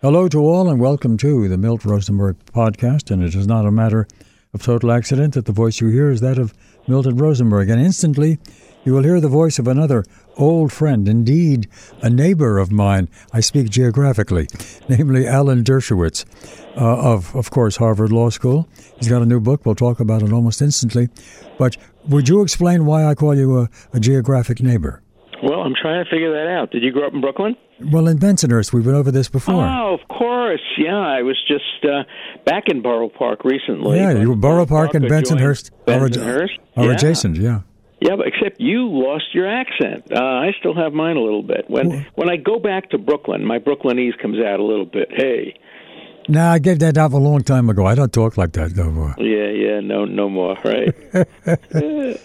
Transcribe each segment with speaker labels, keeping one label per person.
Speaker 1: Hello to all, and welcome to the Milt Rosenberg podcast. And it is not a matter of total accident that the voice you hear is that of Milton Rosenberg. And instantly, you will hear the voice of another old friend, indeed a neighbor of mine. I speak geographically, namely Alan Dershowitz uh, of, of course, Harvard Law School. He's got a new book. We'll talk about it almost instantly. But would you explain why I call you a, a geographic neighbor?
Speaker 2: Well, I'm trying to figure that out. Did you grow up in Brooklyn?
Speaker 1: Well, in Bensonhurst, we've been over this before.
Speaker 2: Oh, of course. Yeah, I was just uh, back in Borough Park recently.
Speaker 1: Yeah, you were Borough Park and Bensonhurst,
Speaker 2: Bensonhurst, yeah.
Speaker 1: adjacent. Yeah.
Speaker 2: Yeah, but except you lost your accent. Uh, I still have mine a little bit. When
Speaker 1: Well-
Speaker 2: when I go back to Brooklyn, my Brooklynese comes out a little bit. Hey,
Speaker 1: Now, I gave that up a long time ago. I don't talk like that no more.
Speaker 2: yeah, yeah, no, no more, right?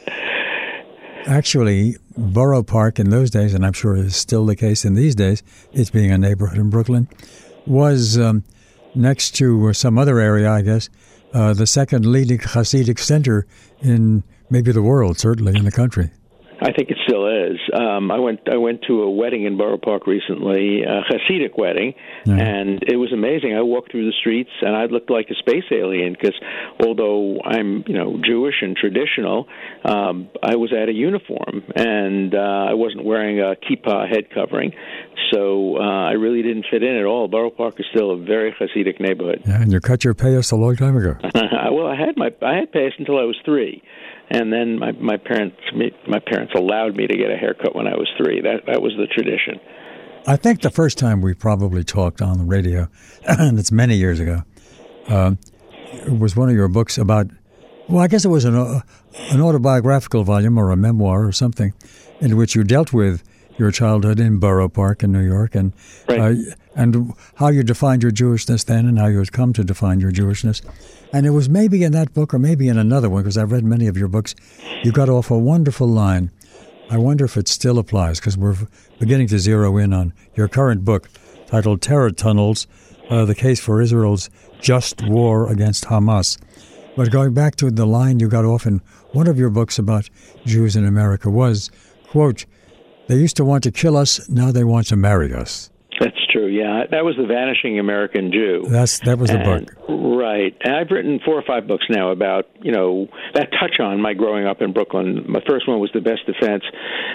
Speaker 1: Actually, Borough Park in those days, and I'm sure is still the case in these days, it's being a neighborhood in Brooklyn, was um, next to uh, some other area, I guess, uh, the second leading Hasidic center in maybe the world, certainly in the country.
Speaker 2: I think it still is. Um, I went I went to a wedding in Borough Park recently, a Hasidic wedding,
Speaker 1: Yeah.
Speaker 2: and it was amazing. I walked through the streets and I looked like a space alien because although I'm you know Jewish and traditional, um, I was at a uniform and uh, I wasn't wearing a kippah head covering, so uh, I really didn't fit in at all. Borough Park is still a very Hasidic neighborhood.
Speaker 1: Yeah, and you cut your payas a long time ago.
Speaker 2: well, I had my I had passed until I was three, and then my my parents my parents allowed me to get a haircut when I was three. That that was the tradition.
Speaker 1: I think the first time we probably talked on the radio, and it's many years ago, um, it was one of your books about. Well, I guess it was an uh, an autobiographical volume or a memoir or something, in which you dealt with your childhood in Borough Park in New York and
Speaker 2: Right.
Speaker 1: uh, and how you defined your Jewishness then and how you had come to define your Jewishness. And it was maybe in that book or maybe in another one because I've read many of your books. You got off a wonderful line. I wonder if it still applies because we're beginning to zero in on your current book titled Terror Tunnels uh, The Case for Israel's Just War Against Hamas. But going back to the line you got off in one of your books about Jews in America was, quote, they used to want to kill us, now they want to marry us.
Speaker 2: That's true. Yeah, that was the Vanishing American Jew.
Speaker 1: That's That was the
Speaker 2: And-
Speaker 1: book.
Speaker 2: Right. And I've written four or five books now about, you know, that touch on my growing up in Brooklyn. My first one was The Best Defense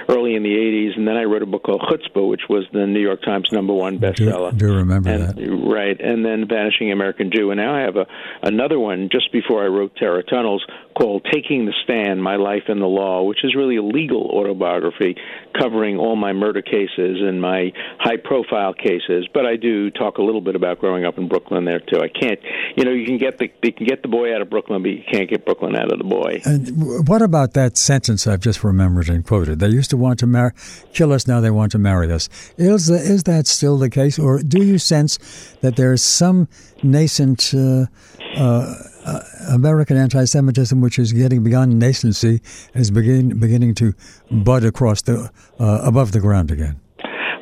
Speaker 2: early in the 80s, and then I wrote a book called Chutzpah, which was the New York Times number one
Speaker 1: Do,
Speaker 2: bestseller.
Speaker 1: do remember
Speaker 2: and,
Speaker 1: that.
Speaker 2: Right, and then Vanishing American Jew, and now I have a another one just before I wrote Terror Tunnels called Taking the Stand: My Life in the Law, which is really a legal autobiography covering all my murder cases and my high-profile cases. But I do talk a little bit about growing up in Brooklyn there too. I can't, you know, you can get the you can get the boy out of Brooklyn, but you can't get Brooklyn out of the boy.
Speaker 1: And what about that sentence I've just remembered and quoted? They used to want to mar- kill us, now they want to marry us. Is, is that still the case, or do you sense that there is some nascent uh, uh, uh, American anti-Semitism which is getting beyond nascency is begin, beginning to bud across the uh, above the ground again?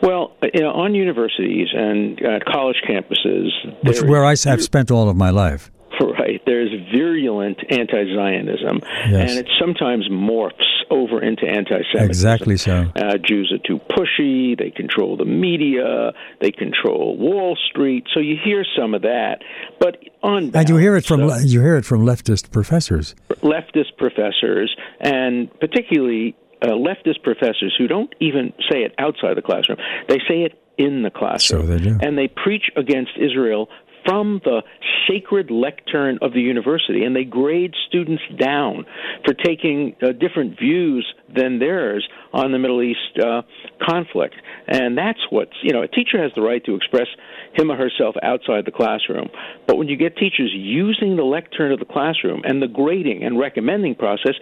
Speaker 2: Well, you know, on universities and uh, college campuses,
Speaker 1: Which where I have spent all of my life.
Speaker 2: Right. There's virulent anti Zionism,
Speaker 1: Yes.
Speaker 2: and it sometimes morphs over into anti Semitism.
Speaker 1: Exactly so.
Speaker 2: Uh, Jews are too pushy, they control the media, they control Wall Street, so you hear some of that. But on
Speaker 1: And you hear it from
Speaker 2: balance,
Speaker 1: you hear it from leftist professors.
Speaker 2: leftist professors, and particularly uh, leftist professors who don't even say it outside the classroom, they say it in the classroom.
Speaker 1: So they do.
Speaker 2: And they preach against Israel from the sacred lectern of the university, and they grade students down for taking uh, different views than theirs on the Middle East uh, conflict. And that's what's, you know, a teacher has the right to express him or herself outside the classroom. But when you get teachers using the lectern of the classroom and the grading and recommending process,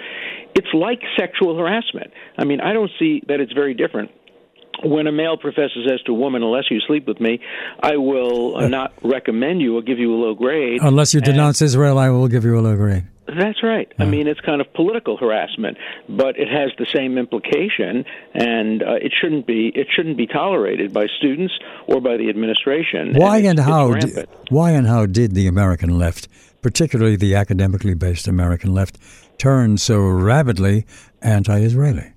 Speaker 2: it's like sexual harassment. I mean, I don't see that it's very different when a male professor says to a woman, "Unless you sleep with me, I will uh, not recommend you or give you a low grade."
Speaker 1: Unless you
Speaker 2: And-
Speaker 1: denounce Israel, I will give you a low grade.
Speaker 2: That's right. I mean, it's kind of political harassment, but it has the same implication, and uh, it shouldn't be it shouldn't be tolerated by students or by the administration.
Speaker 1: Why and
Speaker 2: it's
Speaker 1: how? Why and how did the American left, particularly the academically based American left, turn so rabidly anti-Israeli?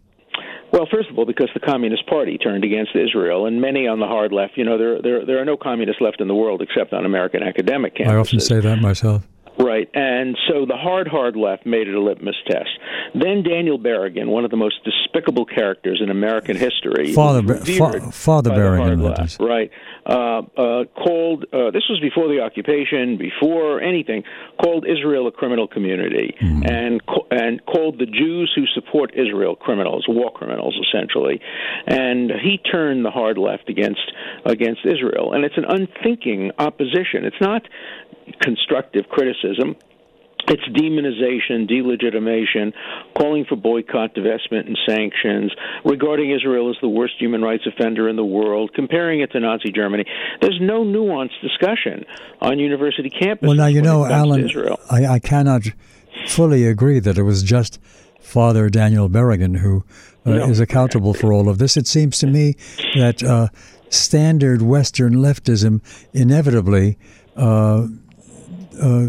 Speaker 2: Well, first of all, because the Communist Party turned against Israel, and many on the hard left, you know, there there there are no communists left in the world except on American academic campuses. I
Speaker 1: often say that myself.
Speaker 2: Right, and so the hard, hard left made it a litmus test. Then Daniel Berrigan, one of the most despicable characters in American history,
Speaker 1: Father, Fa- Father Berrigan,
Speaker 2: left, right, uh, uh, called. Uh, this was before the occupation, before anything. Called Israel a criminal community, mm. and and called the Jews who support Israel criminals, war criminals, essentially. And he turned the hard left against against Israel, and it's an unthinking opposition. It's not constructive criticism. It's demonization, delegitimation, calling for boycott, divestment, and sanctions, regarding Israel as the worst human rights offender in the world, comparing it to Nazi Germany. There's no nuanced discussion on university campuses.
Speaker 1: Well, now, you know, Alan, I, I, cannot fully agree that it was just Father Daniel Berrigan who uh, no. is accountable for all of this. It seems to me that uh, standard Western leftism inevitably. Uh, uh,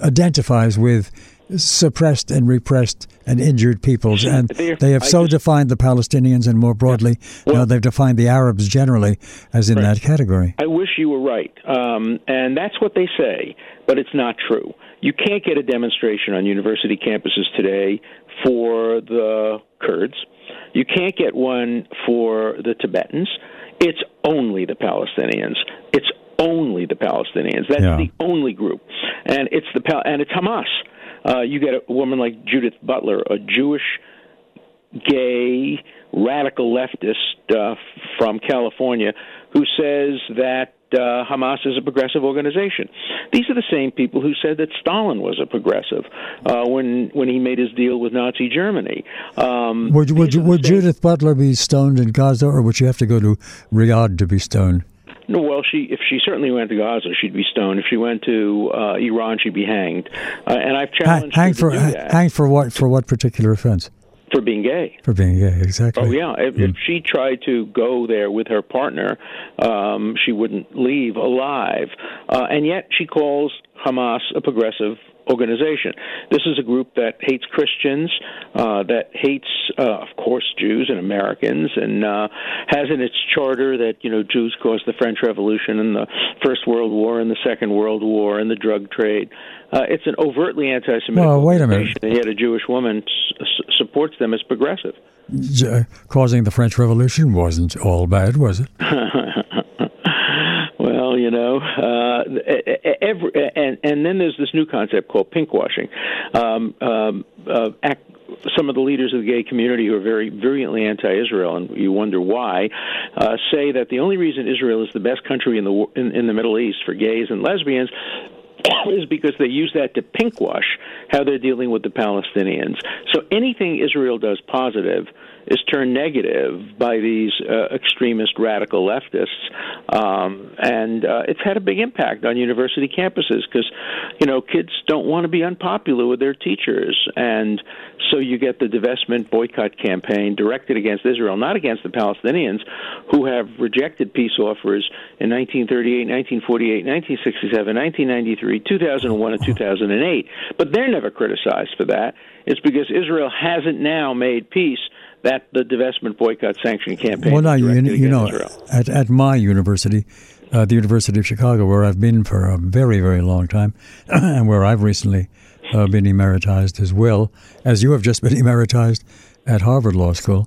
Speaker 1: identifies with suppressed and repressed and injured peoples, and they have so defined the Palestinians and more broadly, well, now they've defined the Arabs generally as in right. that category.
Speaker 2: I wish you were right, um, and that's what they say, but it's not true. You can't get a demonstration on university campuses today for the Kurds. You can't get one for the Tibetans. It's only the Palestinians. It's only the Palestinians. That's yeah. the only group, and it's the and it's Hamas. Uh, you get a woman like Judith Butler, a Jewish, gay, radical leftist uh, from California, who says that uh, Hamas is a progressive organization. These are the same people who said that Stalin was a progressive uh, when when he made his deal with Nazi Germany.
Speaker 1: Um, would would, would Judith Butler be stoned in Gaza, or would she have to go to Riyadh to be stoned?
Speaker 2: No, well, she if she certainly went to Gaza, she'd be stoned. If she went to uh, Iran, she'd be hanged. Uh, and I've challenged
Speaker 1: hang,
Speaker 2: for
Speaker 1: hang for what for what particular offense?
Speaker 2: For being gay.
Speaker 1: For being gay, exactly.
Speaker 2: Oh yeah. If, mm. if she tried to go there with her partner, um, she wouldn't leave alive. Uh, and yet she calls Hamas a progressive organization. This is a group that hates Christians, uh, that hates, uh, of course, Jews and Americans, and uh, has in its charter that you know Jews caused the French Revolution and the First World War and the Second World War and the drug trade. Uh, it's an overtly anti-Semitic
Speaker 1: well, wait a minute.
Speaker 2: and yet a Jewish woman s- supports them as progressive.
Speaker 1: Causing the French Revolution wasn't all bad, was it?
Speaker 2: you know. Uh, every, and and then there's this new concept called pinkwashing. Um, um, uh, act, some of the leaders of the gay community who are very virulently anti-Israel, and you wonder why, uh, say that the only reason Israel is the best country in the in, in the Middle East for gays and lesbians is because they use that to pinkwash how they're dealing with the Palestinians. So anything Israel does positive is turned negative by these uh, extremist radical leftists, um, and uh, it's had a big impact on university campuses because you know kids don't want to be unpopular with their teachers, and so you get the divestment boycott campaign directed against Israel, not against the Palestinians, who have rejected peace offers in 1938, 1948, 1967, 1993, 2001, and 2008. But they're never criticized for that. It's because Israel hasn't now made peace that the divestment boycott sanction campaign.
Speaker 1: Well, now you, you know, at at my university, uh, the University of Chicago, where I've been for a very very long time, and where I've recently uh, been emeritized as well as you have just been emeritized at Harvard Law School.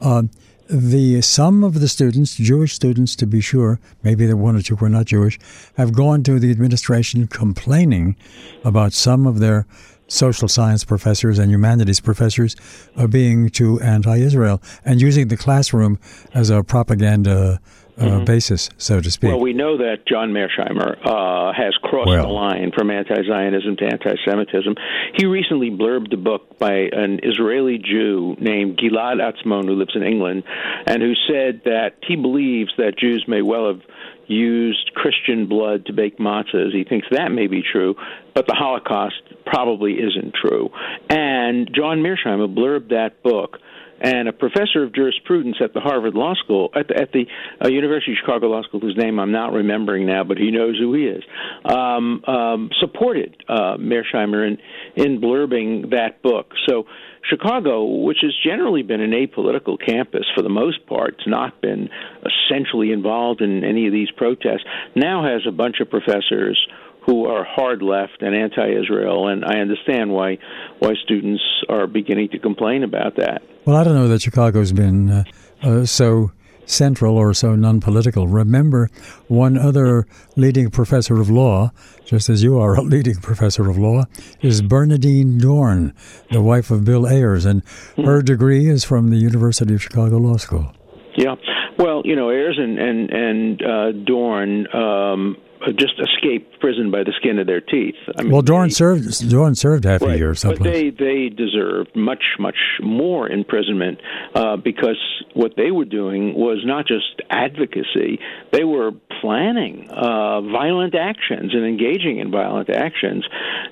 Speaker 1: Uh, the some of the students, Jewish students to be sure, maybe the one or two were not Jewish, have gone to the administration complaining about some of their social science professors and humanities professors are being too anti-Israel and using the classroom as a propaganda uh, mm-hmm. basis, so to speak.
Speaker 2: Well, we know that John Mearsheimer uh, has crossed well. the line from anti-Zionism to anti-Semitism. He recently blurbed a book by an Israeli Jew named Gilad Atzmon, who lives in England, and who said that he believes that Jews may well have used Christian blood to bake matzahs. He thinks that may be true, but the Holocaust probably isn't true. And John Mearsheimer blurbed that book and a professor of jurisprudence at the Harvard Law School, at the, at the uh, University of Chicago Law School, whose name I'm not remembering now, but he knows who he is, um, um, supported uh, Mearsheimer in, in blurbing that book. So Chicago, which has generally been an apolitical campus for the most part, has not been essentially involved in any of these protests, now has a bunch of professors who are hard left and anti-Israel, and I understand why why students are beginning to complain about that.
Speaker 1: Well, I don't know that Chicago's been uh, uh, so central or so non political. Remember, one other leading professor of law, just as you are a leading professor of law, is Bernardine Dohrn, the wife of Bill Ayers, and her degree is from the University of Chicago Law School.
Speaker 2: Yeah. Well, you know, Ayers and and and uh, Dohrn um, just escaped prison by the skin of their teeth.
Speaker 1: I mean, well, Dohrn they, served Dohrn served half
Speaker 2: right,
Speaker 1: a year. Or something.
Speaker 2: But they they deserved much much more imprisonment uh, because what they were doing was not just advocacy; they were planning uh, violent actions and engaging in violent actions.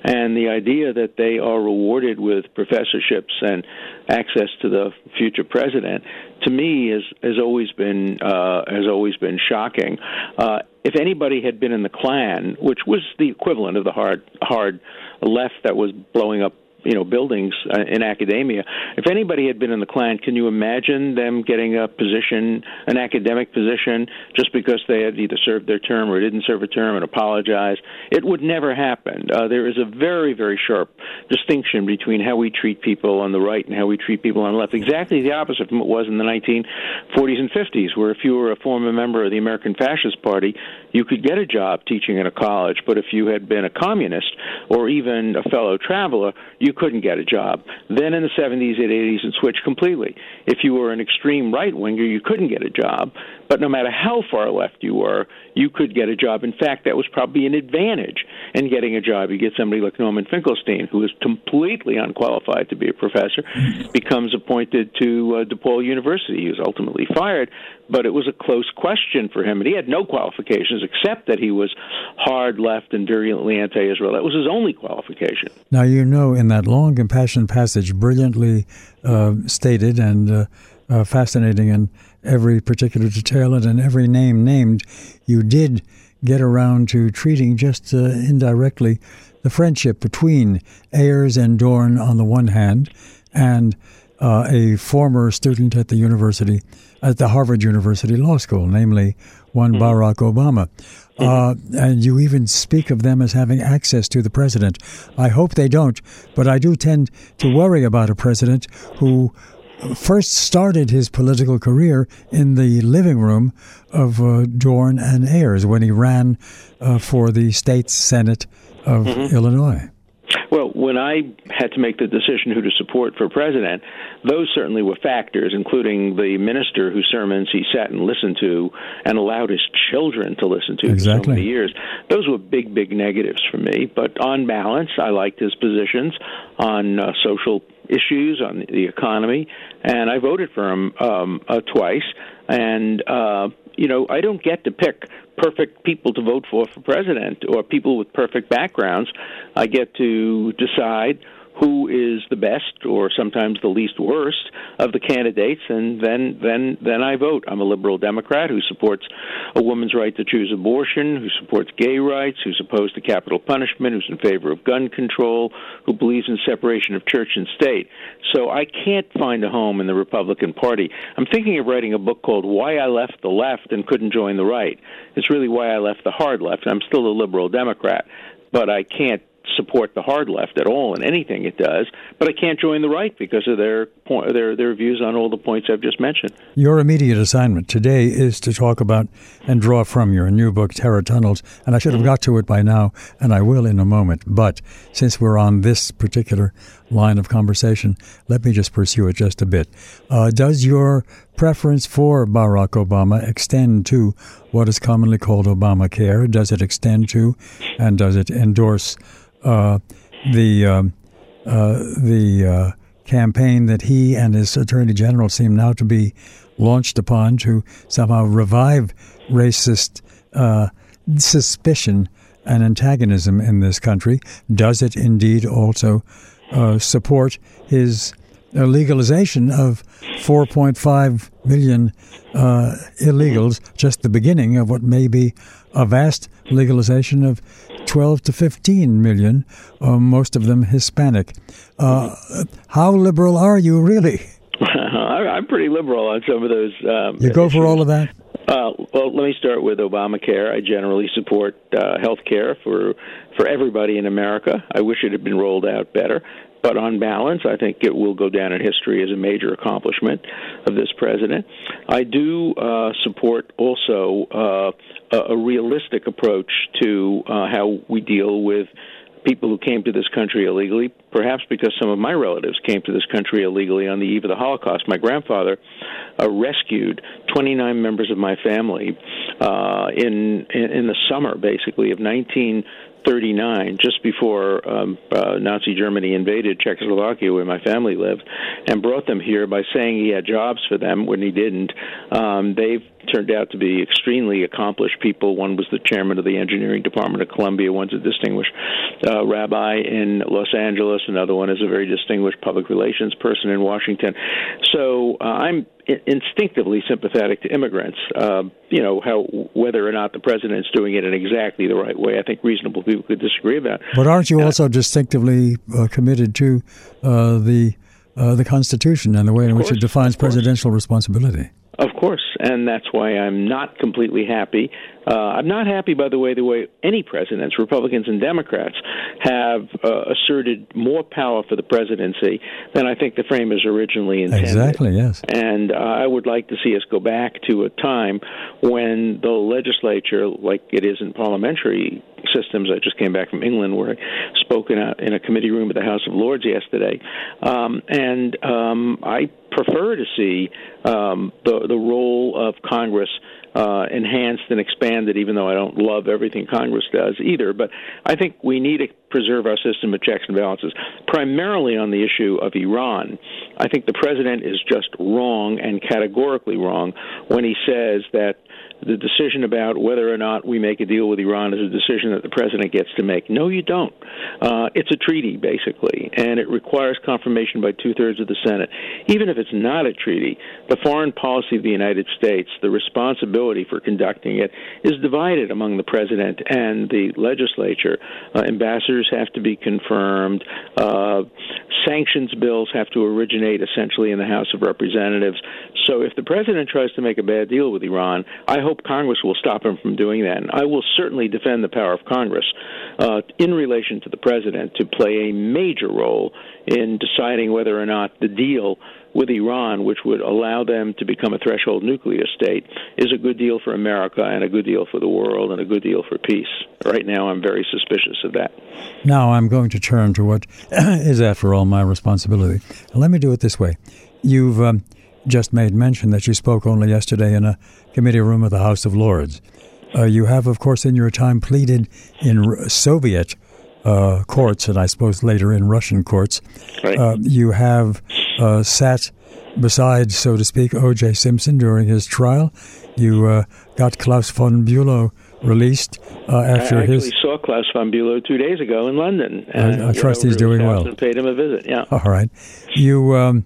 Speaker 2: And the idea that they are rewarded with professorships and access to the future president, to me, has has always been uh, has always been shocking. Uh, if anybody had been in the Klan, which was the equivalent of the hard hard left that was blowing up you know buildings uh, in academia. If anybody had been in the Klan, can you imagine them getting a position, an academic position, just because they had either served their term or didn't serve a term and apologized? It would never happen. Uh, there is a very very sharp distinction between how we treat people on the right and how we treat people on the left. Exactly the opposite from what was in the 1940s and 50s, where if you were a former member of the American Fascist Party, you could get a job teaching in a college, but if you had been a communist or even a fellow traveler, you couldn't get a job. Then in the 70s and 80s, it switched completely. If you were an extreme right winger, you couldn't get a job. But no matter how far left you were, you could get a job. In fact, that was probably an advantage in getting a job. You get somebody like Norman Finkelstein, who is completely unqualified to be a professor, becomes appointed to uh, DePaul University. He was ultimately fired, but it was a close question for him, and he had no qualifications except that he was hard left and virulently anti-Israel. That was his only qualification.
Speaker 1: Now you know in that long impassioned passage, brilliantly uh, stated and uh, uh, fascinating in every particular detail and in every name named, you did get around to treating just uh, indirectly the friendship between Ayers and Dohrn on the one hand, and uh, a former student at the university, at the Harvard University Law School, namely one mm-hmm. Barack Obama. Mm-hmm. Uh, and you even speak of them as having access to the president. I hope they don't, but I do tend to worry about a president who first started his political career in the living room of uh, Dohrn and Ayers when he ran uh, for the state senate of mm-hmm. Illinois.
Speaker 2: Well, when I had to make the decision who to support for president, those certainly were factors, including the minister whose sermons he sat and listened to and allowed his children to listen to
Speaker 1: exactly.
Speaker 2: for so many years. Those were big, big negatives for me. But on balance, I liked his positions on uh, social issues, on the economy, and I voted for him um, uh, twice. And uh, you know, I don't get to pick perfect people to vote for for president or people with perfect backgrounds. I get to decide who is the best or sometimes the least worst of the candidates and then then then I vote. I'm a liberal Democrat who supports a woman's right to choose abortion, who supports gay rights, who's opposed to capital punishment, who's in favor of gun control, who believes in separation of church and state. So I can't find a home in the Republican Party. I'm thinking of writing a book called Why I Left the Left and Couldn't Join the Right. It's really why I left the hard left. I'm still a liberal Democrat, but I can't support the hard left at all in anything it does, but I can't join the right because of their point, their their views on all the points I've just mentioned.
Speaker 1: Your immediate assignment today is to talk about and draw from your new book, Terror Tunnels, and I should have mm-hmm. got to it by now, and I will in a moment. But since we're on this particular line of conversation, let me just pursue it just a bit. Uh, does your preference for Barack Obama extend to what is commonly called Obamacare? Does it extend to, and does it endorse? uh, the um, uh, the uh, campaign that he and his attorney general seem now to be launched upon to somehow revive racist uh, suspicion and antagonism in this country. Does it indeed also uh, support his legalization of 4.5 million uh, illegals, just the beginning of what may be a vast legalization of 12 to 15 million, uh, most of them Hispanic. Uh, how liberal are you, really?
Speaker 2: I'm pretty liberal on some of those. Um,
Speaker 1: you go issues. for all of that?
Speaker 2: Uh, well, let me start with Obamacare. I generally support uh, health care for for everybody in America. I wish it had been rolled out better. But on balance, I think it will go down in history as a major accomplishment of this president. I do uh, support also uh, a, a realistic approach to uh, how we deal with people who came to this country illegally, perhaps because some of my relatives came to this country illegally on the eve of the Holocaust. My grandfather uh, rescued 29 members of my family uh, in, in the summer, basically of 19 39, just before um, uh, Nazi Germany invaded Czechoslovakia, where my family lived, and brought them here by saying he had jobs for them when he didn't. Um, they've turned out to be extremely accomplished people. One was the chairman of the engineering department of Columbia. One's a distinguished uh, rabbi in Los Angeles. Another one is a very distinguished public relations person in Washington. So uh, I'm instinctively sympathetic to immigrants. Uh, you know how whether or not the president's doing it in exactly the right way, I think reasonable people could disagree about.
Speaker 1: But aren't you uh, also distinctively uh, committed to uh, the uh, the Constitution and the way in which it defines presidential responsibility?
Speaker 2: Of course, and that's why I'm not completely happy. Uh, I'm not happy, by the way, the way any presidents, Republicans and Democrats, have uh, asserted more power for the presidency than I think the framers originally intended.
Speaker 1: Exactly, yes.
Speaker 2: And uh, I would like to see us go back to a time when the legislature, like it is in parliamentary systems. I just came back from England where I spoke in a, in a committee room at the House of Lords yesterday, um, and um, I prefer to see um, the the role of Congress uh, enhanced and expanded, even though I don't love everything Congress does either. But I think we need to preserve our system of checks and balances, primarily on the issue of Iran. I think the president is just wrong and categorically wrong when he says that the decision about whether or not we make a deal with Iran is a decision that the president gets to make. No, you don't. Uh, it's a treaty, basically, and it requires confirmation by two thirds of the Senate. Even if it's not a treaty, the foreign policy of the United States, the responsibility for conducting it, is divided among the president and the legislature. Uh, ambassadors have to be confirmed. Uh, sanctions bills have to originate essentially in the House of Representatives. So if the president tries to make a bad deal with Iran, I hope Congress will stop him from doing that. And I will certainly defend the power of Congress uh, in relation to the president to play a major role in deciding whether or not the deal with Iran, which would allow them to become a threshold nuclear state, is a good deal for America and a good deal for the world and a good deal for peace. Right now, I'm very suspicious of that.
Speaker 1: Now, I'm going to turn to what is, after all, my responsibility. Let me do it this way. You've um, just made mention that you spoke only yesterday in a committee room of the House of Lords. Uh, you have, of course, in your time pleaded in Soviet uh, courts, and I suppose later in Russian courts.
Speaker 2: Right. Uh,
Speaker 1: you have uh, sat beside, so to speak, O.J. Simpson during his trial. You uh, got Klaus von Bülow released uh, after
Speaker 2: I
Speaker 1: his.
Speaker 2: I saw Klaus von Bülow two days ago in London.
Speaker 1: And, I trust he's doing well.
Speaker 2: And paid him a visit. Yeah.
Speaker 1: All right. You. Um,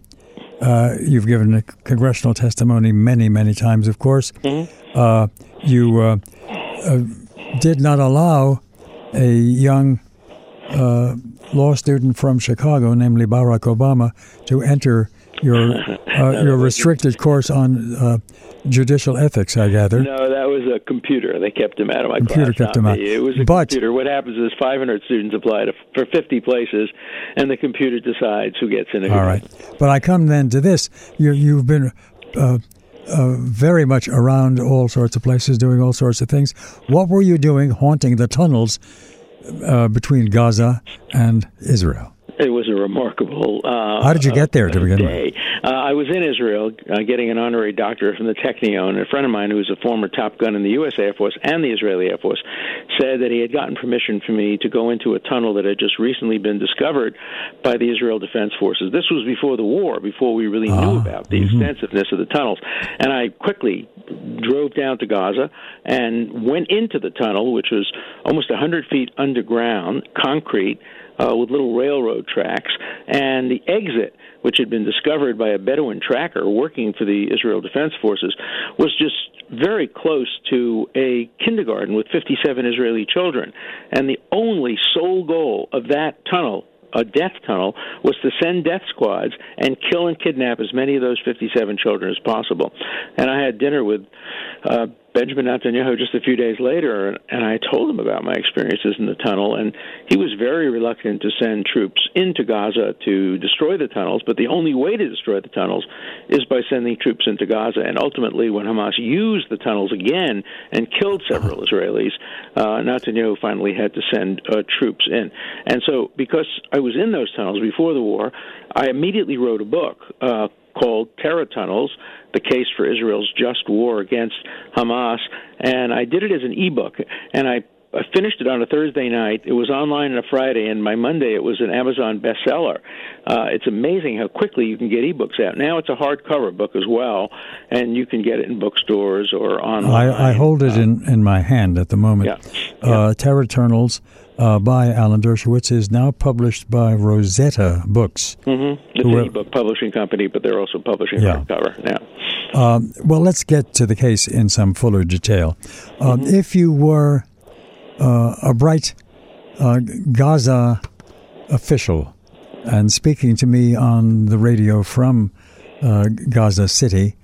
Speaker 1: uh, you've given a congressional testimony many, many times, of course.
Speaker 2: Mm-hmm.
Speaker 1: Uh, you uh, uh did not allow a young uh, law student from Chicago, namely Barack Obama, to enter your uh, your restricted course on judicial ethics. I gather.
Speaker 2: No, that was a computer. They kept him out of my
Speaker 1: computer
Speaker 2: class.
Speaker 1: kept him out.
Speaker 2: It was a
Speaker 1: but,
Speaker 2: computer. What happens is 500 students apply to, for 50 places, and the computer decides who gets in.
Speaker 1: All right, but I come then to this. You, you've been. Uh, uh, very much around all sorts of places, doing all sorts of things. What were you doing, haunting the tunnels uh, between Gaza and Israel?
Speaker 2: It was a remarkable. Uh,
Speaker 1: How did you get there to begin
Speaker 2: day. with? Uh, I was in Israel uh, getting an honorary doctorate from the Technion. A friend of mine, who was a former Top Gun in the U.S. Air Force and the Israeli Air Force, said that he had gotten permission for me to go into a tunnel that had just recently been discovered by the Israel Defense Forces. This was before the war, before we really knew ah, about the mm-hmm. extensiveness of the tunnels. And I quickly drove down to Gaza and went into the tunnel, which was almost 100 feet underground, concrete uh, with little railroad tracks, and the exit which had been discovered by a Bedouin tracker working for the Israel Defense Forces, was just very close to a kindergarten with 57 Israeli children. And the only sole goal of that tunnel a death tunnel was to send death squads and kill and kidnap as many of those 57 children as possible. And I had dinner with uh, Benjamin Netanyahu just a few days later, and I told him about my experiences in the tunnel, and he was very reluctant to send troops into Gaza to destroy the tunnels. But the only way to destroy the tunnels is by sending troops into Gaza. And ultimately, when Hamas used the tunnels again and killed several Israelis, uh, Netanyahu finally had to send uh, troops in. And so, because I was in those tunnels before the war, I immediately wrote a book. Uh, called Terror Tunnels The Case for Israel's Just War Against Hamas. And I did it as an ebook. And I I finished it on a Thursday night. It was online on a Friday, and by Monday it was an Amazon bestseller. Uh, it's amazing how quickly you can get ebooks out. Now it's a hardcover book as well, and you can get it in bookstores or online.
Speaker 1: I, I hold it uh, in, in my hand at the moment. Yeah. Uh, Terror Tunnels uh, by Alan Dershowitz is now published by Rosetta Books.
Speaker 2: Mm-hmm. It's an ebook publishing company, but they're also publishing yeah. hardcover now.
Speaker 1: Um, well, let's get to the case in some fuller detail. Um, mm-hmm. If you were a bright uh, Gaza official and speaking to me on the radio from uh, Gaza City,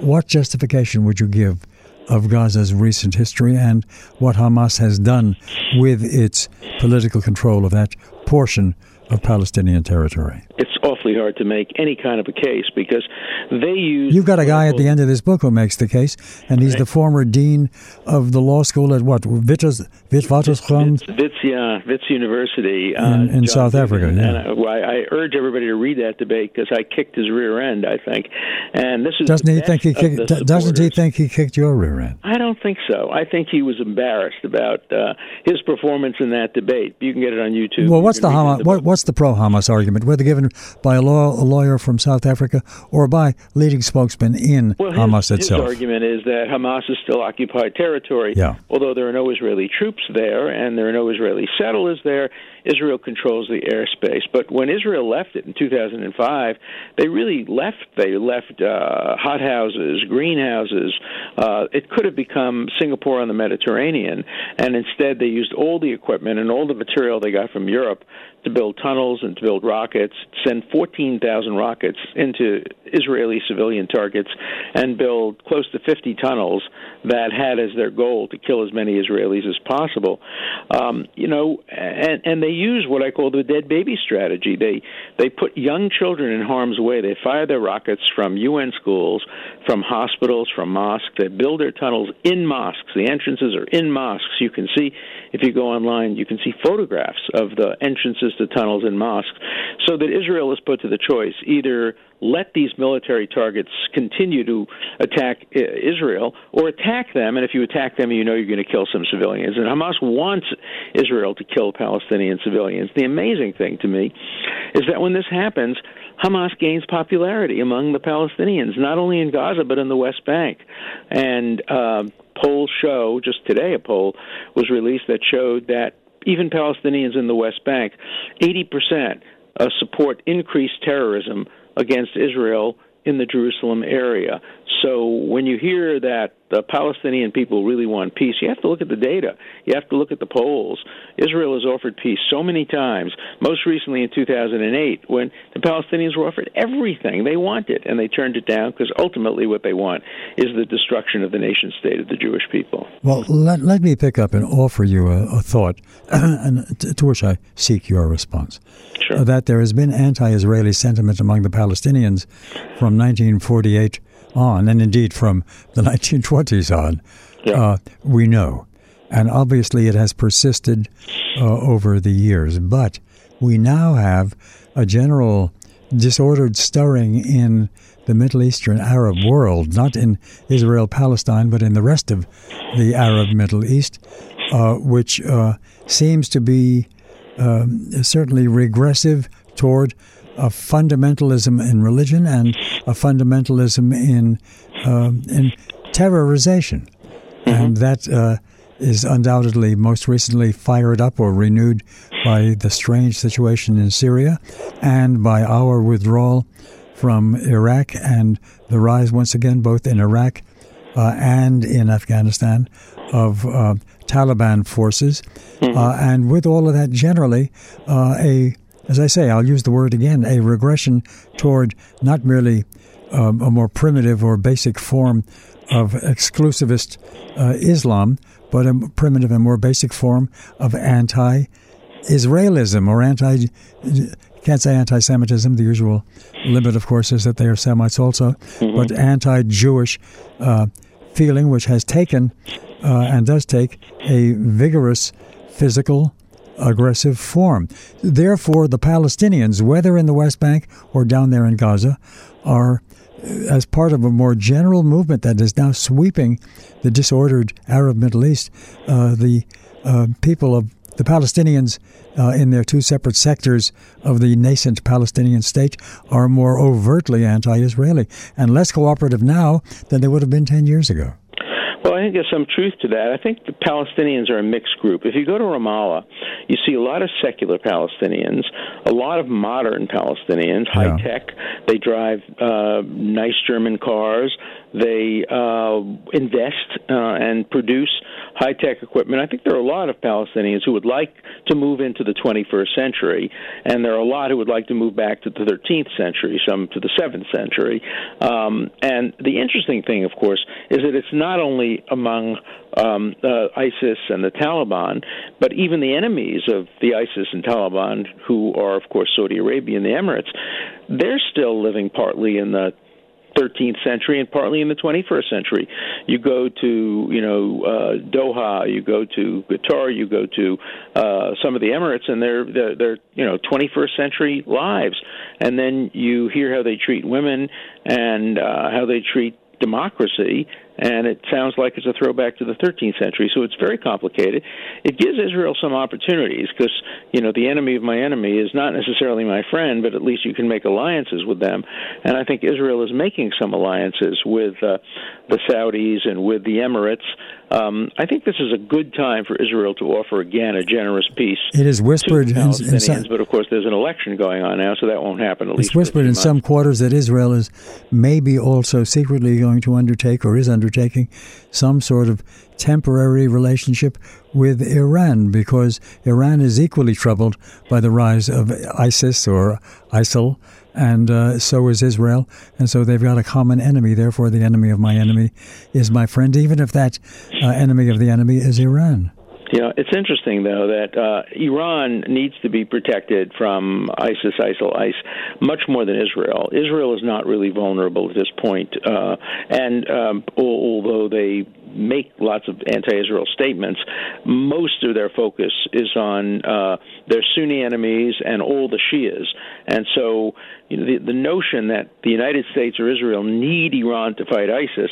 Speaker 1: what justification would you give of Gaza's recent history and what Hamas has done with its political control of that portion of Palestinian territory?
Speaker 2: It's awfully hard to make any kind of a case because they use.
Speaker 1: You've got a guy at the end of this book who makes the case, and he's right. the former dean of the law school at what? Witwatersrand?
Speaker 2: Wits, yeah, Wits University
Speaker 1: uh, in, in South Africa. Yeah.
Speaker 2: And uh, I, I, urge everybody to read that debate because I kicked his rear end. I think, and this is
Speaker 1: doesn't he think he kicked? Doesn't he think he kicked your rear end?
Speaker 2: I don't think so. I think he was embarrassed about uh, his performance in that debate. You can get it on YouTube.
Speaker 1: Well, what's the, Hamas, what, what's the pro Hamas argument, whether given by a, law, a, lawyer from South Africa or by leading spokesmen in
Speaker 2: well,
Speaker 1: Hamas itself?
Speaker 2: His argument is that Hamas is still occupied territory,
Speaker 1: yeah.
Speaker 2: although there are no Israeli troops there and there are no Israeli settlers there. Israel controls the airspace. But when Israel left it in 2005, they really left. They left uh, hothouses, greenhouses. Uh, it could have become Singapore on the Mediterranean, and instead they used all the equipment and all the material they got from Europe to build tunnels and to build rockets, send 14,000 rockets into Israeli civilian targets, and build close to 50 tunnels that had as their goal to kill as many Israelis as possible. Um, you know, and, and they use what I call the dead baby strategy. They they put young children in harm's way. They fire their rockets from UN schools, from hospitals, from mosques. They build their tunnels in mosques. The entrances are in mosques. You can see if you go online, you can see photographs of the entrances to tunnels in mosques, so that Israel is put to the choice either let these military targets continue to attack uh, Israel or attack them. And if you attack them, you know you're going to kill some civilians. And Hamas wants Israel to kill Palestinian civilians. The amazing thing to me is that when this happens, Hamas gains popularity among the Palestinians, not only in Gaza but in the West Bank. And uh, polls show, just today, a poll was released that showed that even Palestinians in the West Bank, 80% uh, support increased terrorism against Israel in the Jerusalem area. So when you hear that the Palestinian people really want peace, you have to look at the data. You have to look at the polls. Israel has offered peace so many times, most recently in 2008, when the Palestinians were offered everything they wanted, and they turned it down because ultimately what they want is the destruction of the nation state of the Jewish people.
Speaker 1: Well, let, let me pick up and offer you a, a thought, and to, to which I seek your response.
Speaker 2: Sure.
Speaker 1: That there has been anti Israeli sentiment among the Palestinians from 1948 on, and indeed from the 1920s on,
Speaker 2: yeah. uh,
Speaker 1: we know. And obviously it has persisted uh, over the years. But we now have a general disordered stirring in the Middle Eastern Arab world, not in Israel, Palestine, but in the rest of the Arab Middle East, uh, which uh, seems to be um, certainly regressive toward a fundamentalism in religion and a fundamentalism in uh, in terrorization, mm-hmm. and that uh, is undoubtedly most recently fired up or renewed by the strange situation in Syria and by our withdrawal from Iraq and the rise once again both in Iraq uh, and in Afghanistan of uh, Taliban forces. Mm-hmm. Uh, and with all of that, generally, uh, a as I say, I'll use the word again, a regression toward not merely um, a more primitive or basic form of exclusivist uh, Islam, but a primitive and more basic form of anti Israelism or anti can't say anti Semitism. The usual limit, of course, is that they are Semites also, mm-hmm. but anti Jewish uh, feeling, which has taken uh, and does take a vigorous physical aggressive form. Therefore, the Palestinians, whether in the West Bank or down there in Gaza, are as part of a more general movement that is now sweeping the disordered Arab Middle East, uh, the uh, people of the Palestinians uh, in their two separate sectors of the nascent Palestinian state are more overtly anti Israeli and less cooperative now than they would have been 10 years ago.
Speaker 2: Well, I think there's some truth to that. I think the Palestinians are a mixed group. If you go to Ramallah, you see a lot of secular Palestinians, a lot of modern Palestinians, high tech. They drive uh, nice German cars. They uh, invest uh, and produce high tech equipment. I think there are a lot of Palestinians who would like to move into the 21st century, and there are a lot who would like to move back to the 13th century, some to the 7th century. Um, and the interesting thing, of course, is that it's not only among um, uh, ISIS and the Taliban, but even the enemies of the ISIS and Taliban, who are, of course, Saudi Arabia and the Emirates, they're still living partly in the 13th century and partly in the 21st century. You go to you know uh, Doha, you go to Qatar, you go to uh, some of the Emirates, and they're, they're they're you know 21st century lives, and then you hear how they treat women and uh, how they treat democracy, and it sounds like it's a throwback to the 13th century. So it's very complicated. It gives Israel some opportunities because you know the enemy of my enemy is not necessarily my friend, but at least you can make alliances with them. And I think Israel is making some alliances with uh, the Saudis and with the Emirates. Um, I think this is a good time for Israel to offer again a generous peace.
Speaker 1: It is whispered, in, in
Speaker 2: some, but of course there's an election going on now, so that won't happen. At least.
Speaker 1: It's whispered in months. some quarters that Israel is maybe also secretly going to undertake or is under undertaking some sort of temporary relationship with Iran because Iran is equally troubled by the rise of ISIS or ISIL, and uh, so is Israel. And so they've got a common enemy. Therefore, the enemy of my enemy is my friend, even if that uh, enemy of the enemy is Iran.
Speaker 2: Yeah, it's interesting though that uh, Iran needs to be protected from ISIS, ISIL, ICE much more than Israel. Israel is not really vulnerable at this point, uh, and um, although they make lots of anti-Israel statements, most of their focus is on uh, their Sunni enemies and all the Shias, and so you know, the, the notion that the United States or Israel need Iran to fight ISIS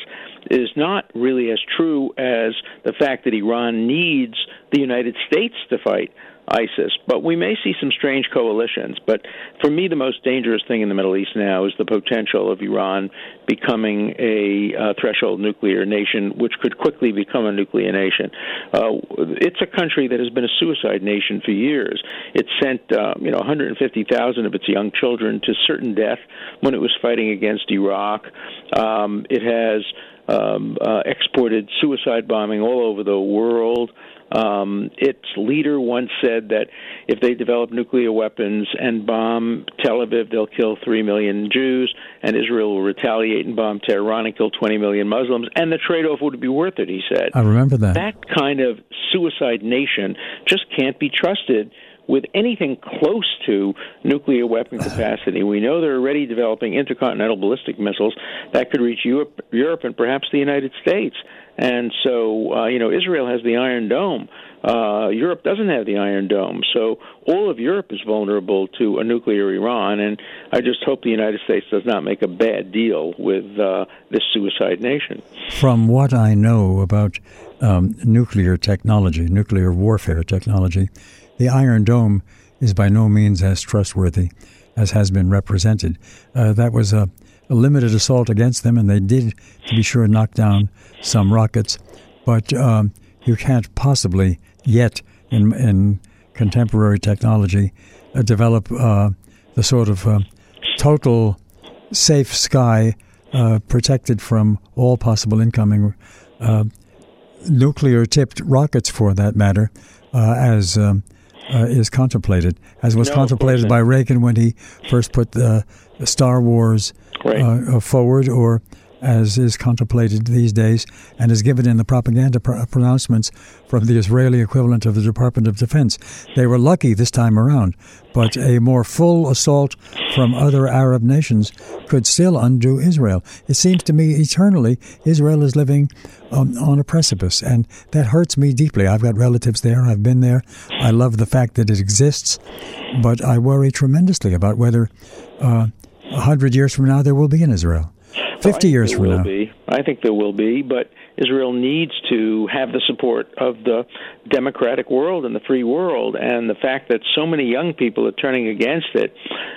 Speaker 2: is not really as true as the fact that Iran needs the United States to fight ISIS. But we may see some strange coalitions. But for me, the most dangerous thing in the Middle East now is the potential of Iran becoming a uh, threshold nuclear nation, which could quickly become a nuclear nation. Uh, it's a country that has been a suicide nation for years. It sent, uh, you know, 150,000 of its young children to certain death when it was fighting against Iraq. Um, it has um, uh, exported suicide bombing all over the world. Um, its leader once said that if they develop nuclear weapons and bomb Tel Aviv, they'll kill 3 million Jews, and Israel will retaliate and bomb Tehran and kill 20 million Muslims, and the trade off would be worth it, he said.
Speaker 1: I remember that.
Speaker 2: That kind of suicide nation just can't be trusted with anything close to nuclear weapon capacity. We know they're already developing intercontinental ballistic missiles that could reach Europe, Europe and perhaps the United States. And so, uh, you know, Israel has the Iron Dome. Uh, Europe doesn't have the Iron Dome. So all of Europe is vulnerable to a nuclear Iran. And I just hope the United States does not make a bad deal with uh, this suicide nation.
Speaker 1: From what I know about um, nuclear technology, nuclear warfare technology, the Iron Dome is by no means as trustworthy as has been represented. Uh, that was a, a, limited assault against them, and they did, to be sure, knock down some rockets. But um, you can't possibly yet in in contemporary technology uh, develop uh, the sort of uh, total safe sky uh, protected from all possible incoming uh, nuclear tipped rockets, for that matter, as um, is contemplated, as was
Speaker 2: No,
Speaker 1: contemplated by Reagan when he first put the Star Wars
Speaker 2: Right.
Speaker 1: uh, uh, forward, or as is contemplated these days and is given in the propaganda pr- pronouncements from the Israeli equivalent of the Department of Defense. They were lucky this time around, but a more full assault from other Arab nations could still undo Israel. It seems to me eternally Israel is living um, on a precipice, and that hurts me deeply. I've got relatives there, I've been there. I love the fact that it exists, but I worry tremendously about whether. Uh, a hundred years from now, there will be an Israel.
Speaker 2: I
Speaker 1: Fifty
Speaker 2: think
Speaker 1: years from
Speaker 2: will
Speaker 1: now,
Speaker 2: Be. I think there will be, but Israel needs to have the support of the democratic world and the free world, and the fact that so many young people are turning against it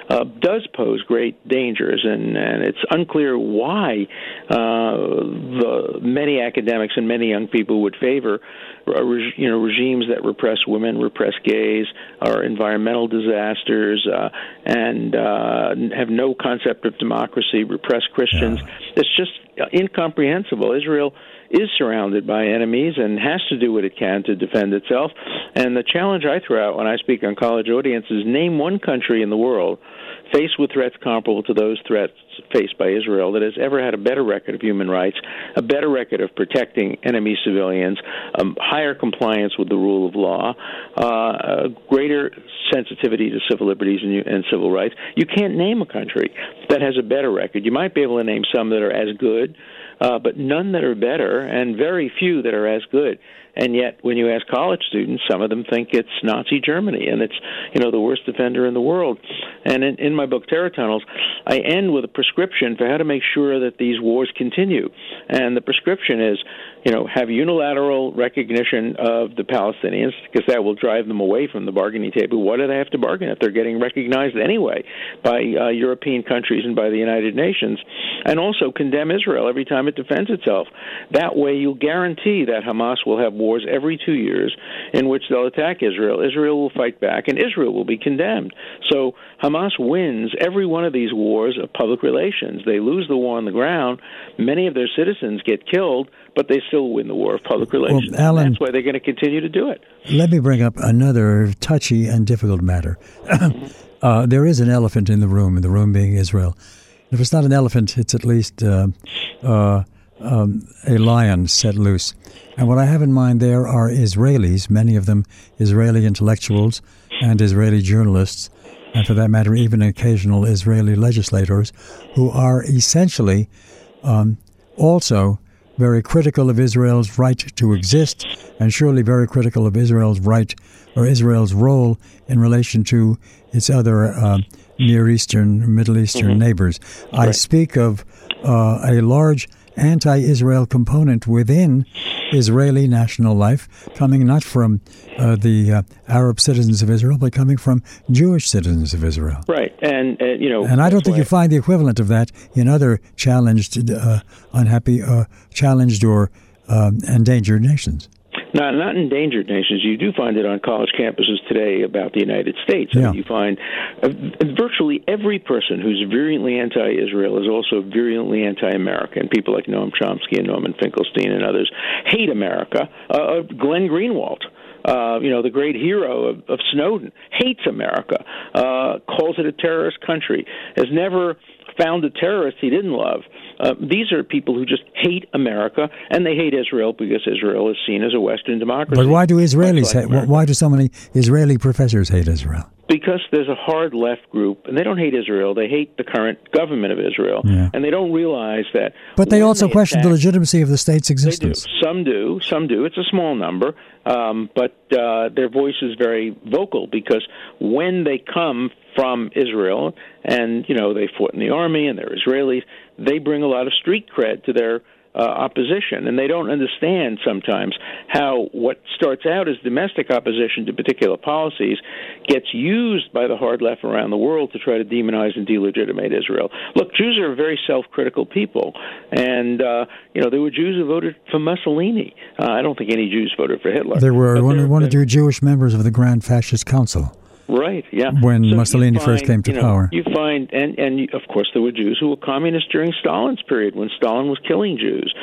Speaker 2: uh, does pose great dangers, and, and it's unclear why uh, the many academics and many young people would favor uh, you know regimes that repress women, repress gays, are environmental disasters, uh, and uh, have no concept of democracy, repress Christians. It's just incomprehensible. Israel is surrounded by enemies and has to do what it can to defend itself. And the challenge I throw out when I speak on college audiences name one country in the world faced with threats comparable to those threats faced by Israel that has ever had a better record of human rights, a better record of protecting enemy civilians, um, higher compliance with the rule of law, uh, a greater sensitivity to civil liberties and, and civil rights. You can't name a country that has a better record. You might be able to name some that are as good, uh, but none that are better, and very few that are as good. And yet, when you ask college students, some of them think it's Nazi Germany and it's you know the worst offender in the world. And in, in my book Terror Tunnels, I end with a prescription for how to make sure that these wars continue. And the prescription is, you know, have unilateral recognition of the Palestinians because that will drive them away from the bargaining table. What do they have to bargain if they're getting recognized anyway by uh, European countries and by the United Nations? And also condemn Israel every time it defends itself. That way, you'll guarantee that Hamas will have wars every two years in which they'll attack Israel. Israel will fight back, and Israel will be condemned. So Hamas wins every one of these wars of public relations. They lose the war on the ground. Many of their citizens get killed, but they still win the war of public relations.
Speaker 1: Alan-
Speaker 2: That's why they're going to continue to do it.
Speaker 1: let me bring up another touchy and difficult matter. uh, there is an elephant in the room, and the room being Israel. If it's not an elephant, it's at least uh, uh, um, a lion set loose. And what I have in mind there are Israelis, many of them Israeli intellectuals and Israeli journalists, and for that matter, even occasional Israeli legislators, who are essentially um, also very critical of Israel's right to exist, and surely very critical of Israel's right or Israel's role in relation to its other uh, Near Eastern, Middle Eastern neighbors. I speak of uh, a large anti Israel component within Israeli national life, coming not from uh, the uh, Arab citizens of Israel, but coming from Jewish citizens of Israel.
Speaker 2: Right, and uh, you know,
Speaker 1: And I don't think you find the equivalent of that in other challenged, uh, unhappy, uh, challenged or um, endangered nations.
Speaker 2: Not not endangered nations. You do find it on college campuses today about the United States. I mean,
Speaker 1: Yeah.
Speaker 2: you find uh, virtually every person who's virulently anti-Israel is also virulently anti-American. People like Noam Chomsky and Norman Finkelstein and others hate America. Uh, Glenn Greenwald. Uh, you know, the great hero of, of Snowden hates America, uh, calls it a terrorist country, has never found a terrorist he didn't love. Uh, these are people who just hate America, and they hate Israel because Israel is seen as a Western democracy.
Speaker 1: But why do Israelis
Speaker 2: like
Speaker 1: hate?
Speaker 2: America.
Speaker 1: Why do so many Israeli professors hate Israel?
Speaker 2: Because there's a hard left group, and they don't hate Israel. They hate the current government of Israel,
Speaker 1: Yeah.
Speaker 2: and they don't realize that.
Speaker 1: But they also question the legitimacy of the state's
Speaker 2: They do.
Speaker 1: existence.
Speaker 2: Some do. Some do. It's a small number, um, but uh, their voice is very vocal because when they come from Israel, and you know they fought in the army and they're Israelis, they bring a lot of street cred to their uh, opposition, and they don't understand sometimes how what starts out as domestic opposition to particular policies gets used by the hard left around the world to try to demonize and delegitimate Israel. Look, Jews are very self-critical people, and uh, you know there were Jews who voted for Mussolini. Uh, I don't think any Jews voted for Hitler.
Speaker 1: There were one, one or two Jewish members of the Grand Fascist Council.
Speaker 2: Right. Yeah.
Speaker 1: When so Mussolini find, first came to
Speaker 2: you know,
Speaker 1: power,
Speaker 2: you find, and and of course there were Jews who were communists during Stalin's period when Stalin was killing Jews.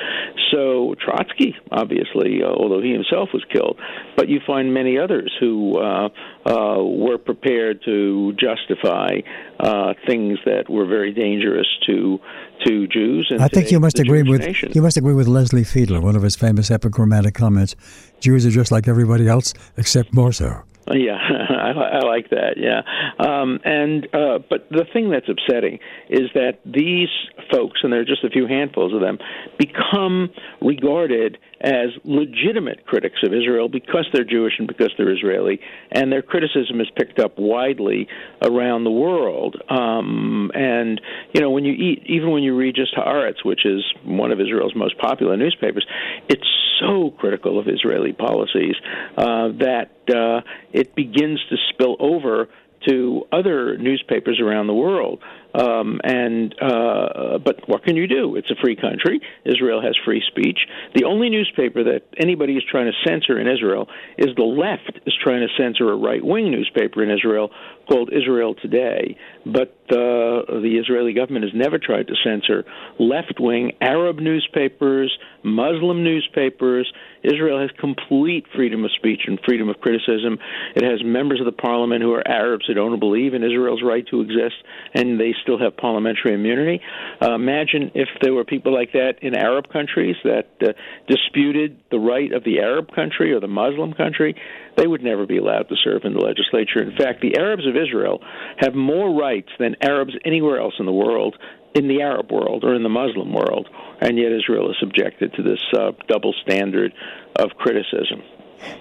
Speaker 2: So Trotsky, obviously, uh, although he himself was killed, but you find many others who uh, uh, were prepared to justify uh, things that were very dangerous to to Jews.
Speaker 1: I think you must agree
Speaker 2: Jewish
Speaker 1: with
Speaker 2: nation.
Speaker 1: you must agree with Leslie Fiedler, one of his famous epigrammatic comments: "Jews are just like everybody else, except more so."
Speaker 2: Yeah, I, I like that. Yeah, um, and uh, but the thing that's upsetting is that these folks, and there are just a few handfuls of them, become regarded as legitimate critics of Israel because they're Jewish and because they're Israeli, and their criticism is picked up widely around the world. Um, and you know, when you eat, even when you read just Haaretz, which is one of Israel's most popular newspapers, it's so critical of Israeli policies uh, that uh, it begins to spill over to other newspapers around the world. Um, and uh, but what can you do? It's a free country. Israel has free speech. The only newspaper that anybody is trying to censor in Israel is the left is trying to censor a right wing newspaper in Israel called Israel Today. But uh, the Israeli government has never tried to censor left wing Arab newspapers, Muslim newspapers. Israel has complete freedom of speech and freedom of criticism. It has members of the parliament who are Arabs who don't believe in Israel's right to exist, and they still have parliamentary immunity. Uh, imagine if there were people like that in Arab countries that uh, disputed the right of the Arab country or the Muslim country. They would never be allowed to serve in the legislature. In fact, the Arabs of Israel have more rights than Arabs anywhere else in the world in the Arab world or in the Muslim world, and yet Israel is subjected to this uh, double standard of criticism.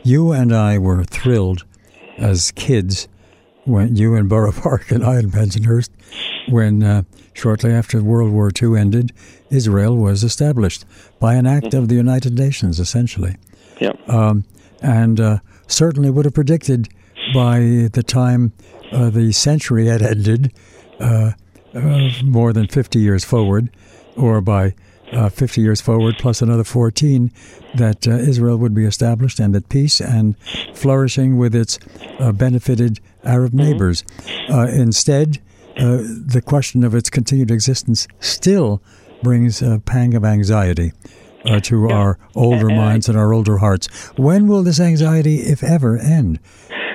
Speaker 1: You and I were thrilled as kids when you in Borough Park and I in Bensonhurst when uh, shortly after World War II ended, Israel was established by an act of the United Nations, essentially.
Speaker 2: Yeah.
Speaker 1: Um, and uh, certainly would have predicted by the time uh, the century had ended, uh, more than 50 years forward, or by uh, 50 years forward plus another 14, that uh, Israel would be established and at peace and flourishing with its uh, benefited Arab
Speaker 2: Mm-hmm.
Speaker 1: neighbors. Uh, instead, uh, the question of its continued existence still brings a pang of anxiety. Uh, to
Speaker 2: Yeah.
Speaker 1: our older minds and our older hearts. When will this anxiety, if ever, end?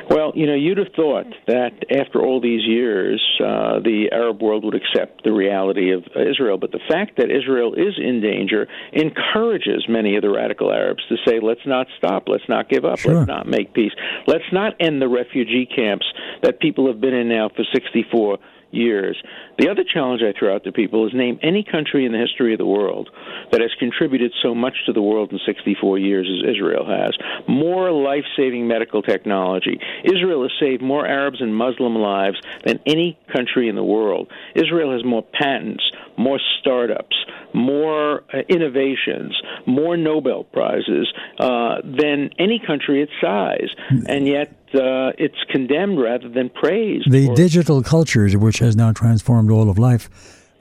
Speaker 2: Well, you know, you'd have thought that after all these years, uh, the Arab world would accept the reality of Israel. But the fact that Israel is in danger encourages many of the radical Arabs to say, let's not stop, let's not give up,
Speaker 1: Sure.
Speaker 2: let's not make peace, let's not end the refugee camps that people have been in now for 64 years. The other challenge I throw out to people is name any country in the history of the world that has contributed so much to the world in 64 years as Israel has. More life saving medical technology. Israel has saved more Arabs and Muslim lives than any country in the world. Israel has more patents, more startups, more uh, innovations, more Nobel Prizes uh, than any country its size. And yet, uh, it's condemned rather than praised.
Speaker 1: The digital culture, which has now transformed all of life,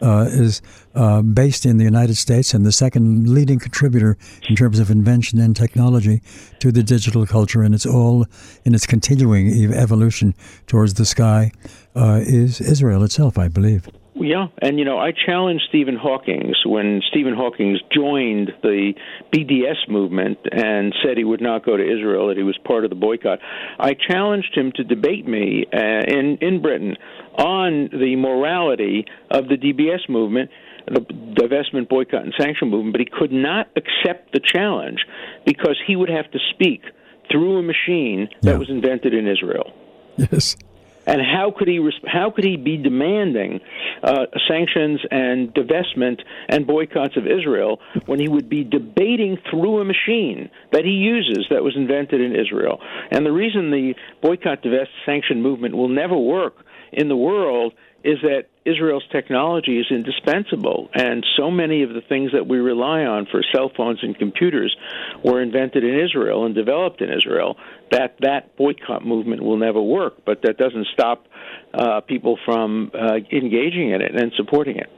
Speaker 1: uh, is uh, based in the United States and the second leading contributor in terms of invention and technology to the digital culture, and it's all in its continuing evolution towards the sky uh, is Israel itself, I believe.
Speaker 2: Yeah, and you know, I challenged Stephen Hawking's when Stephen Hawking's joined the BDS movement and said he would not go to Israel, that he was part of the boycott. I challenged him to debate me uh, in in Britain on the morality of the DBS movement, the divestment, boycott, and sanction movement, but he could not accept the challenge because he would have to speak through a machine that
Speaker 1: Yeah.
Speaker 2: was invented in Israel.
Speaker 1: Yes.
Speaker 2: And how could he how could he be demanding uh, sanctions and divestment and boycotts of Israel when he would be debating through a machine that he uses that was invented in Israel? And the reason the boycott, divest, sanction movement will never work in the world is that Israel's technology is indispensable, and so many of the things that we rely on for cell phones and computers were invented in Israel and developed in Israel. That that boycott movement will never work, but that doesn't stop uh, people from uh, engaging in it and supporting it.